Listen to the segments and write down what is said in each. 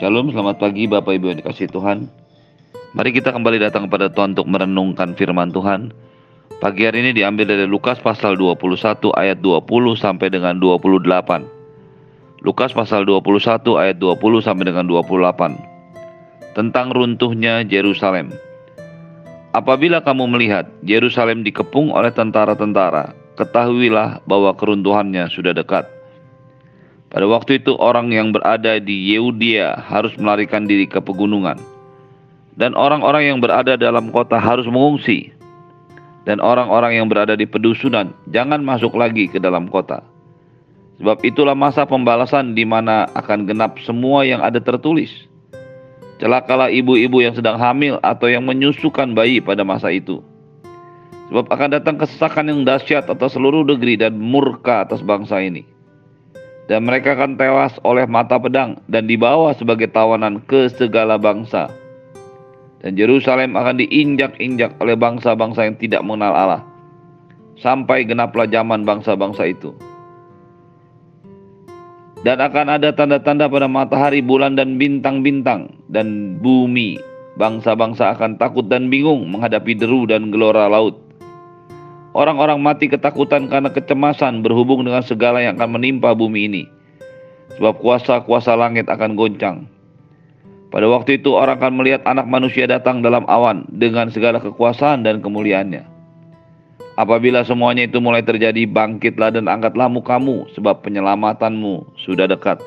Shalom, selamat pagi Bapak Ibu yang dikasih Tuhan. Mari kita kembali datang kepada Tuhan untuk merenungkan firman Tuhan. Pagi hari ini diambil dari Lukas pasal 21 ayat 20 sampai dengan 28. Lukas pasal 21 ayat 20 sampai dengan 28. Tentang runtuhnya Yerusalem. Apabila kamu melihat Yerusalem dikepung oleh tentara-tentara, ketahuilah bahwa keruntuhannya sudah dekat. Pada waktu itu orang yang berada di Yehudia harus melarikan diri ke pegunungan. Dan orang-orang yang berada dalam kota harus mengungsi. Dan orang-orang yang berada di pedusunan jangan masuk lagi ke dalam kota. Sebab itulah masa pembalasan di mana akan genap semua yang ada tertulis. Celakalah ibu-ibu yang sedang hamil atau yang menyusukan bayi pada masa itu. Sebab akan datang kesesakan yang dahsyat atas seluruh negeri dan murka atas bangsa ini dan mereka akan tewas oleh mata pedang dan dibawa sebagai tawanan ke segala bangsa. Dan Yerusalem akan diinjak-injak oleh bangsa-bangsa yang tidak mengenal Allah. Sampai genaplah zaman bangsa-bangsa itu. Dan akan ada tanda-tanda pada matahari, bulan, dan bintang-bintang. Dan bumi, bangsa-bangsa akan takut dan bingung menghadapi deru dan gelora laut Orang-orang mati ketakutan karena kecemasan berhubung dengan segala yang akan menimpa bumi ini. Sebab kuasa-kuasa langit akan goncang. Pada waktu itu orang akan melihat anak manusia datang dalam awan dengan segala kekuasaan dan kemuliaannya. Apabila semuanya itu mulai terjadi, bangkitlah dan angkatlah mukamu, sebab penyelamatanmu sudah dekat.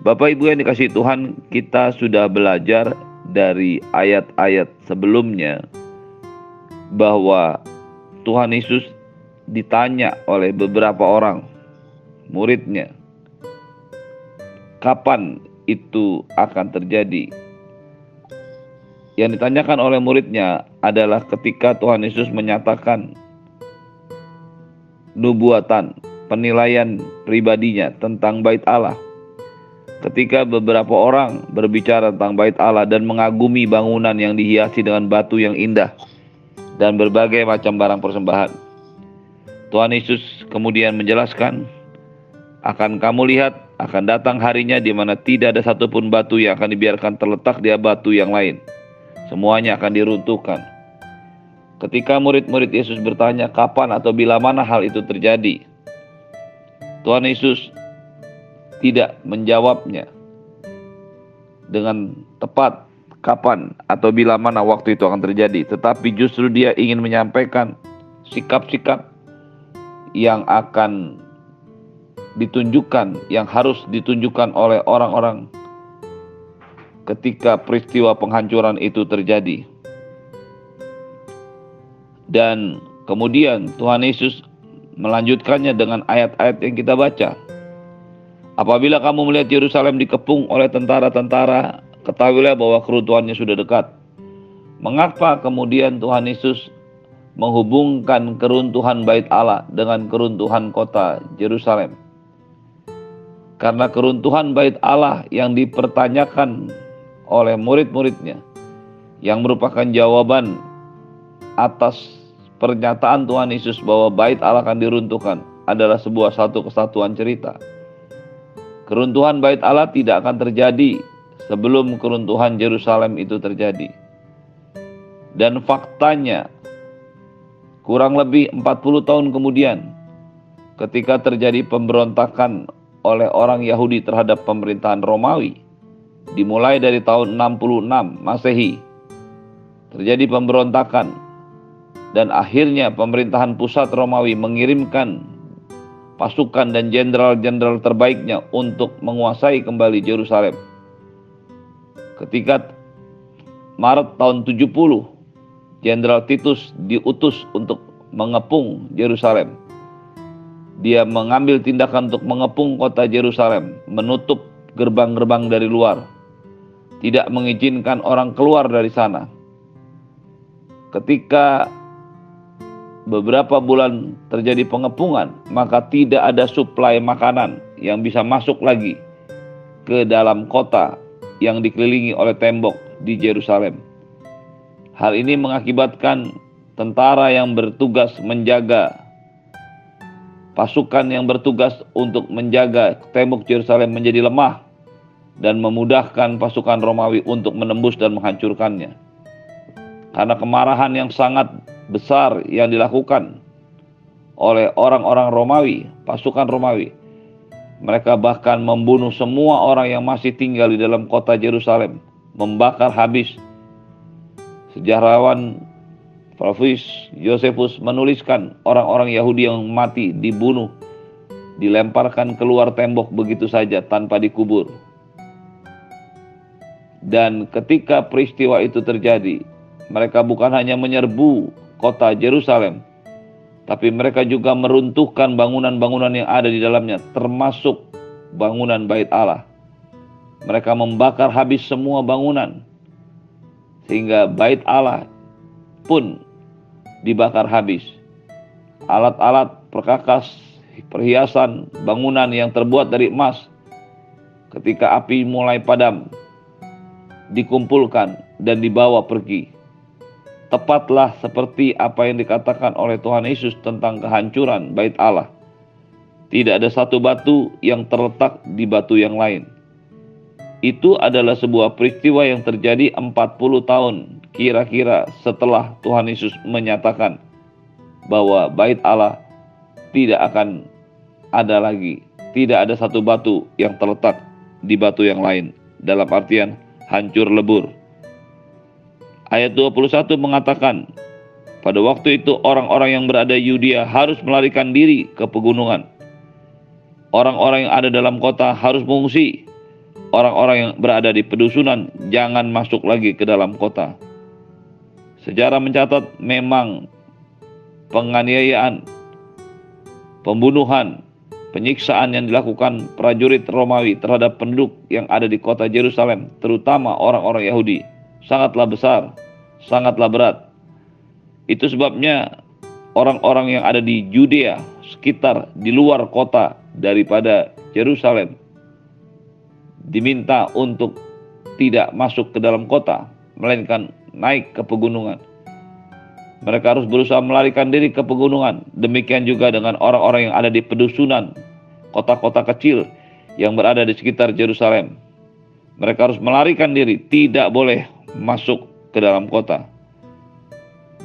Bapak Ibu yang dikasih Tuhan, kita sudah belajar dari ayat-ayat sebelumnya bahwa Tuhan Yesus ditanya oleh beberapa orang muridnya, kapan itu akan terjadi? Yang ditanyakan oleh muridnya adalah ketika Tuhan Yesus menyatakan nubuatan, penilaian pribadinya tentang bait Allah. Ketika beberapa orang berbicara tentang bait Allah dan mengagumi bangunan yang dihiasi dengan batu yang indah, dan berbagai macam barang persembahan. Tuhan Yesus kemudian menjelaskan, akan kamu lihat akan datang harinya di mana tidak ada satupun batu yang akan dibiarkan terletak di batu yang lain. Semuanya akan diruntuhkan. Ketika murid-murid Yesus bertanya kapan atau bila mana hal itu terjadi, Tuhan Yesus tidak menjawabnya dengan tepat kapan atau bila mana waktu itu akan terjadi, tetapi justru dia ingin menyampaikan sikap-sikap yang akan ditunjukkan, yang harus ditunjukkan oleh orang-orang ketika peristiwa penghancuran itu terjadi. Dan kemudian Tuhan Yesus melanjutkannya dengan ayat-ayat yang kita baca. Apabila kamu melihat Yerusalem dikepung oleh tentara-tentara Ketahuilah bahwa keruntuhannya sudah dekat. Mengapa kemudian Tuhan Yesus menghubungkan keruntuhan bait Allah dengan keruntuhan kota Yerusalem? Karena keruntuhan bait Allah yang dipertanyakan oleh murid-muridnya yang merupakan jawaban atas pernyataan Tuhan Yesus bahwa bait Allah akan diruntuhkan adalah sebuah satu kesatuan cerita. Keruntuhan bait Allah tidak akan terjadi sebelum keruntuhan Yerusalem itu terjadi. Dan faktanya kurang lebih 40 tahun kemudian ketika terjadi pemberontakan oleh orang Yahudi terhadap pemerintahan Romawi dimulai dari tahun 66 Masehi terjadi pemberontakan dan akhirnya pemerintahan pusat Romawi mengirimkan pasukan dan jenderal-jenderal terbaiknya untuk menguasai kembali Yerusalem ketika Maret tahun 70 Jenderal Titus diutus untuk mengepung Yerusalem. Dia mengambil tindakan untuk mengepung kota Yerusalem, menutup gerbang-gerbang dari luar, tidak mengizinkan orang keluar dari sana. Ketika beberapa bulan terjadi pengepungan, maka tidak ada suplai makanan yang bisa masuk lagi ke dalam kota yang dikelilingi oleh tembok di Yerusalem. Hal ini mengakibatkan tentara yang bertugas menjaga pasukan yang bertugas untuk menjaga tembok Yerusalem menjadi lemah dan memudahkan pasukan Romawi untuk menembus dan menghancurkannya. Karena kemarahan yang sangat besar yang dilakukan oleh orang-orang Romawi, pasukan Romawi, mereka bahkan membunuh semua orang yang masih tinggal di dalam kota Yerusalem, membakar habis. Sejarawan Flavius Josephus menuliskan orang-orang Yahudi yang mati dibunuh, dilemparkan keluar tembok begitu saja tanpa dikubur. Dan ketika peristiwa itu terjadi, mereka bukan hanya menyerbu kota Yerusalem, tapi mereka juga meruntuhkan bangunan-bangunan yang ada di dalamnya, termasuk bangunan Bait Allah. Mereka membakar habis semua bangunan, sehingga Bait Allah pun dibakar habis. Alat-alat perkakas, perhiasan, bangunan yang terbuat dari emas, ketika api mulai padam, dikumpulkan dan dibawa pergi tepatlah seperti apa yang dikatakan oleh Tuhan Yesus tentang kehancuran bait Allah. Tidak ada satu batu yang terletak di batu yang lain. Itu adalah sebuah peristiwa yang terjadi 40 tahun kira-kira setelah Tuhan Yesus menyatakan bahwa bait Allah tidak akan ada lagi. Tidak ada satu batu yang terletak di batu yang lain. Dalam artian hancur lebur. Ayat 21 mengatakan, pada waktu itu orang-orang yang berada Yudea harus melarikan diri ke pegunungan. Orang-orang yang ada dalam kota harus mengungsi. Orang-orang yang berada di pedusunan jangan masuk lagi ke dalam kota. Sejarah mencatat memang penganiayaan, pembunuhan, penyiksaan yang dilakukan prajurit Romawi terhadap penduduk yang ada di kota Yerusalem, terutama orang-orang Yahudi sangatlah besar, sangatlah berat. Itu sebabnya orang-orang yang ada di Judea, sekitar di luar kota daripada Yerusalem, diminta untuk tidak masuk ke dalam kota, melainkan naik ke pegunungan. Mereka harus berusaha melarikan diri ke pegunungan. Demikian juga dengan orang-orang yang ada di pedusunan, kota-kota kecil yang berada di sekitar Yerusalem. Mereka harus melarikan diri, tidak boleh masuk ke dalam kota.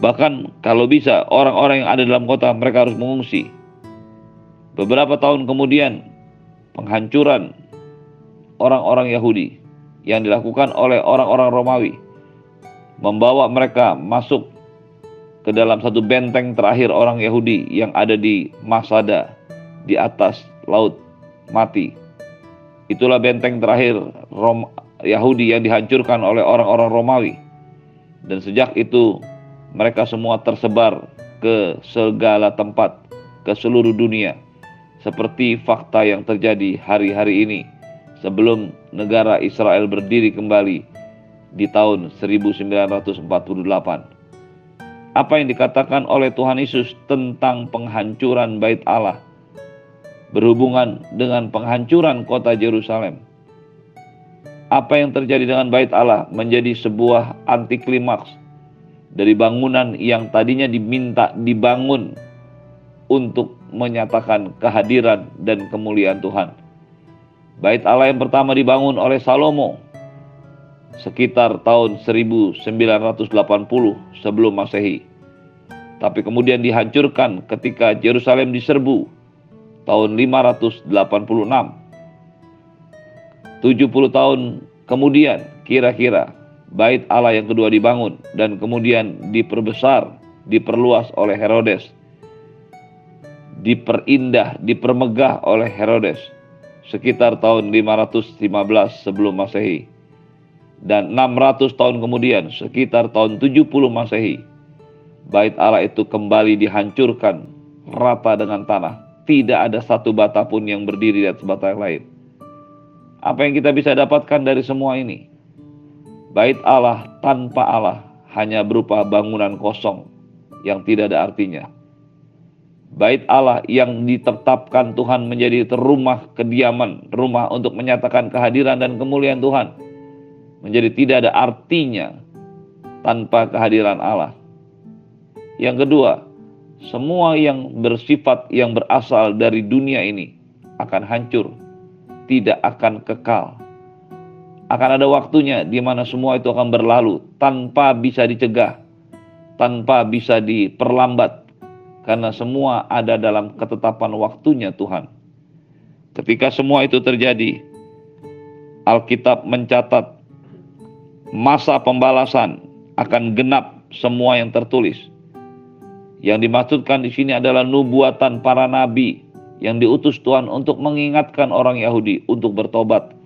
Bahkan kalau bisa orang-orang yang ada dalam kota mereka harus mengungsi. Beberapa tahun kemudian penghancuran orang-orang Yahudi yang dilakukan oleh orang-orang Romawi membawa mereka masuk ke dalam satu benteng terakhir orang Yahudi yang ada di Masada di atas laut mati. Itulah benteng terakhir Rom Yahudi yang dihancurkan oleh orang-orang Romawi. Dan sejak itu mereka semua tersebar ke segala tempat, ke seluruh dunia. Seperti fakta yang terjadi hari-hari ini sebelum negara Israel berdiri kembali di tahun 1948. Apa yang dikatakan oleh Tuhan Yesus tentang penghancuran bait Allah berhubungan dengan penghancuran kota Yerusalem apa yang terjadi dengan bait Allah menjadi sebuah anti klimaks dari bangunan yang tadinya diminta dibangun untuk menyatakan kehadiran dan kemuliaan Tuhan. Bait Allah yang pertama dibangun oleh Salomo sekitar tahun 1980 sebelum Masehi. Tapi kemudian dihancurkan ketika Yerusalem diserbu tahun 586 70 tahun kemudian kira-kira bait Allah yang kedua dibangun dan kemudian diperbesar, diperluas oleh Herodes. Diperindah, dipermegah oleh Herodes sekitar tahun 515 sebelum Masehi. Dan 600 tahun kemudian sekitar tahun 70 Masehi bait Allah itu kembali dihancurkan rata dengan tanah. Tidak ada satu bata pun yang berdiri di atas bata yang lain. Apa yang kita bisa dapatkan dari semua ini? Bait Allah tanpa Allah hanya berupa bangunan kosong yang tidak ada artinya. Bait Allah yang ditetapkan Tuhan menjadi rumah kediaman, rumah untuk menyatakan kehadiran dan kemuliaan Tuhan. Menjadi tidak ada artinya tanpa kehadiran Allah. Yang kedua, semua yang bersifat yang berasal dari dunia ini akan hancur tidak akan kekal. Akan ada waktunya di mana semua itu akan berlalu tanpa bisa dicegah, tanpa bisa diperlambat, karena semua ada dalam ketetapan waktunya Tuhan. Ketika semua itu terjadi, Alkitab mencatat masa pembalasan akan genap semua yang tertulis. Yang dimaksudkan di sini adalah nubuatan para nabi yang diutus Tuhan untuk mengingatkan orang Yahudi untuk bertobat,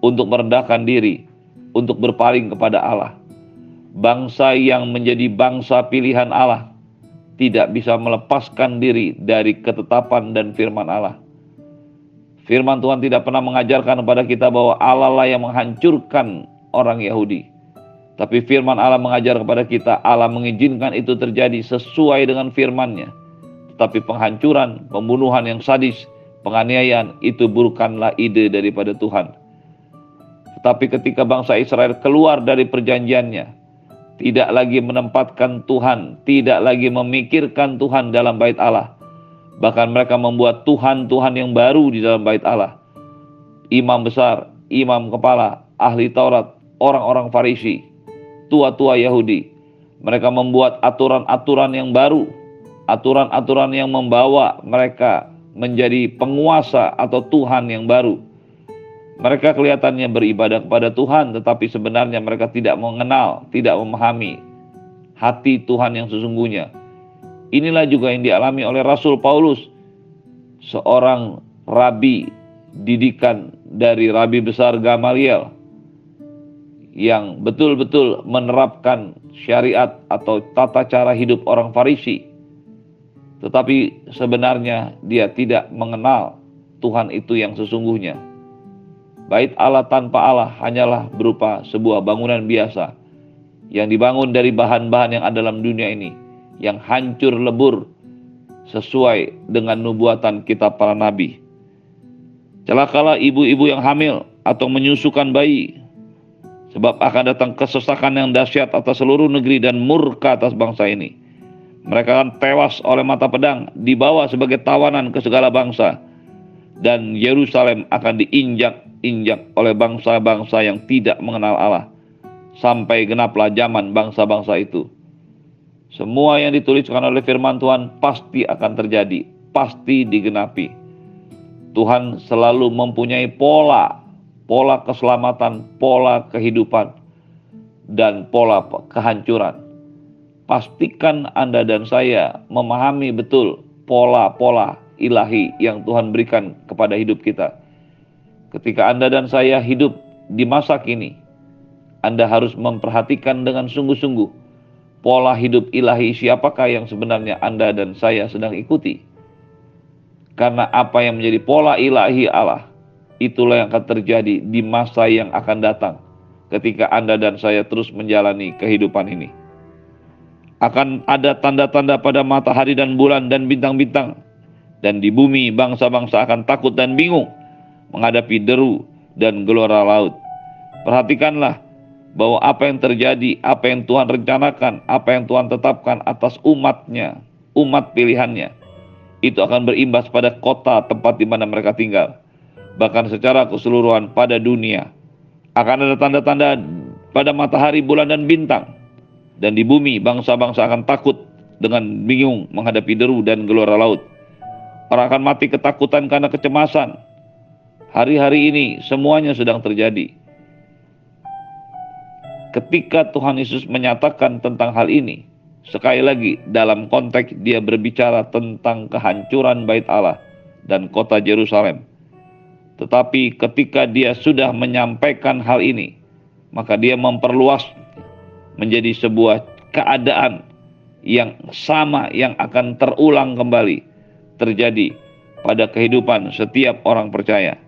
untuk merendahkan diri, untuk berpaling kepada Allah. Bangsa yang menjadi bangsa pilihan Allah tidak bisa melepaskan diri dari ketetapan dan firman Allah. Firman Tuhan tidak pernah mengajarkan kepada kita bahwa Allah lah yang menghancurkan orang Yahudi. Tapi firman Allah mengajar kepada kita, Allah mengizinkan itu terjadi sesuai dengan firman-Nya tapi penghancuran, pembunuhan yang sadis, penganiayaan itu bukanlah ide daripada Tuhan. Tetapi ketika bangsa Israel keluar dari perjanjiannya, tidak lagi menempatkan Tuhan, tidak lagi memikirkan Tuhan dalam bait Allah. Bahkan mereka membuat Tuhan-Tuhan yang baru di dalam bait Allah. Imam besar, imam kepala, ahli Taurat, orang-orang Farisi, tua-tua Yahudi. Mereka membuat aturan-aturan yang baru aturan-aturan yang membawa mereka menjadi penguasa atau Tuhan yang baru. Mereka kelihatannya beribadah kepada Tuhan, tetapi sebenarnya mereka tidak mengenal, tidak memahami hati Tuhan yang sesungguhnya. Inilah juga yang dialami oleh Rasul Paulus, seorang rabi didikan dari rabi besar Gamaliel yang betul-betul menerapkan syariat atau tata cara hidup orang Farisi tetapi sebenarnya dia tidak mengenal Tuhan itu yang sesungguhnya. Bait Allah tanpa Allah hanyalah berupa sebuah bangunan biasa yang dibangun dari bahan-bahan yang ada dalam dunia ini, yang hancur lebur sesuai dengan nubuatan kitab para nabi. Celakalah ibu-ibu yang hamil atau menyusukan bayi, sebab akan datang kesesakan yang dahsyat atas seluruh negeri dan murka atas bangsa ini mereka akan tewas oleh mata pedang, dibawa sebagai tawanan ke segala bangsa. Dan Yerusalem akan diinjak-injak oleh bangsa-bangsa yang tidak mengenal Allah. Sampai genaplah zaman bangsa-bangsa itu. Semua yang dituliskan oleh firman Tuhan pasti akan terjadi, pasti digenapi. Tuhan selalu mempunyai pola, pola keselamatan, pola kehidupan, dan pola kehancuran pastikan Anda dan saya memahami betul pola-pola ilahi yang Tuhan berikan kepada hidup kita. Ketika Anda dan saya hidup di masa kini, Anda harus memperhatikan dengan sungguh-sungguh pola hidup ilahi siapakah yang sebenarnya Anda dan saya sedang ikuti. Karena apa yang menjadi pola ilahi Allah, itulah yang akan terjadi di masa yang akan datang ketika Anda dan saya terus menjalani kehidupan ini akan ada tanda-tanda pada matahari dan bulan dan bintang-bintang. Dan di bumi bangsa-bangsa akan takut dan bingung menghadapi deru dan gelora laut. Perhatikanlah bahwa apa yang terjadi, apa yang Tuhan rencanakan, apa yang Tuhan tetapkan atas umatnya, umat pilihannya, itu akan berimbas pada kota tempat di mana mereka tinggal. Bahkan secara keseluruhan pada dunia. Akan ada tanda-tanda pada matahari, bulan, dan bintang dan di bumi bangsa-bangsa akan takut dengan bingung menghadapi deru dan gelora laut. Orang akan mati ketakutan karena kecemasan. Hari-hari ini semuanya sedang terjadi. Ketika Tuhan Yesus menyatakan tentang hal ini, sekali lagi dalam konteks dia berbicara tentang kehancuran bait Allah dan kota Yerusalem. Tetapi ketika dia sudah menyampaikan hal ini, maka dia memperluas menjadi sebuah keadaan yang sama yang akan terulang kembali terjadi pada kehidupan setiap orang percaya.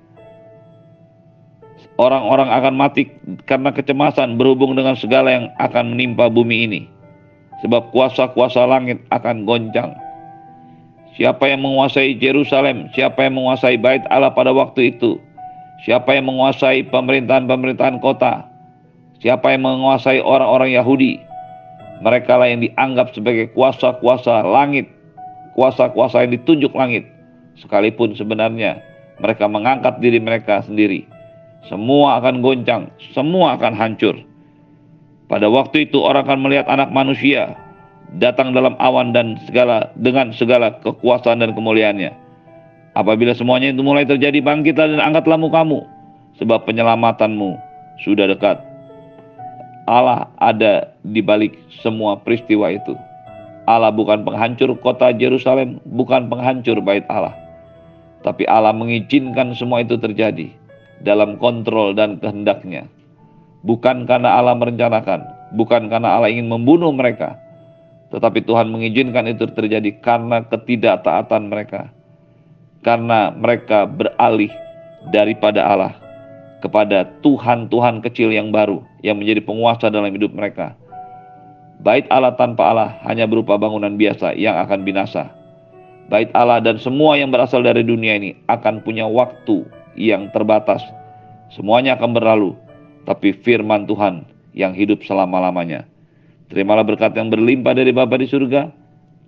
Orang-orang akan mati karena kecemasan berhubung dengan segala yang akan menimpa bumi ini. Sebab kuasa-kuasa langit akan goncang. Siapa yang menguasai Jerusalem, siapa yang menguasai bait Allah pada waktu itu, siapa yang menguasai pemerintahan-pemerintahan kota, Siapa yang menguasai orang-orang Yahudi? Mereka lah yang dianggap sebagai kuasa-kuasa langit, kuasa-kuasa yang ditunjuk langit. Sekalipun sebenarnya mereka mengangkat diri mereka sendiri semua akan goncang, semua akan hancur. Pada waktu itu orang akan melihat anak manusia datang dalam awan dan segala dengan segala kekuasaan dan kemuliaannya. Apabila semuanya itu mulai terjadi, bangkitlah dan angkatlah mukamu, sebab penyelamatanmu sudah dekat. Allah ada di balik semua peristiwa itu. Allah bukan penghancur kota Yerusalem, bukan penghancur bait Allah. Tapi Allah mengizinkan semua itu terjadi dalam kontrol dan kehendaknya. Bukan karena Allah merencanakan, bukan karena Allah ingin membunuh mereka, tetapi Tuhan mengizinkan itu terjadi karena ketidaktaatan mereka. Karena mereka beralih daripada Allah kepada Tuhan-Tuhan kecil yang baru yang menjadi penguasa dalam hidup mereka. Bait Allah tanpa Allah hanya berupa bangunan biasa yang akan binasa. Bait Allah dan semua yang berasal dari dunia ini akan punya waktu yang terbatas. Semuanya akan berlalu, tapi firman Tuhan yang hidup selama-lamanya. Terimalah berkat yang berlimpah dari Bapa di surga,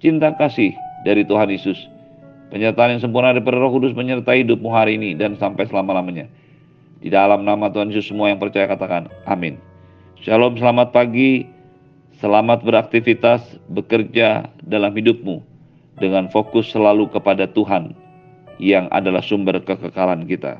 cinta kasih dari Tuhan Yesus, penyertaan yang sempurna dari Roh Kudus menyertai hidupmu hari ini dan sampai selama-lamanya. Di dalam nama Tuhan Yesus semua yang percaya katakan amin. Shalom, selamat pagi. Selamat beraktivitas, bekerja dalam hidupmu dengan fokus selalu kepada Tuhan yang adalah sumber kekekalan kita.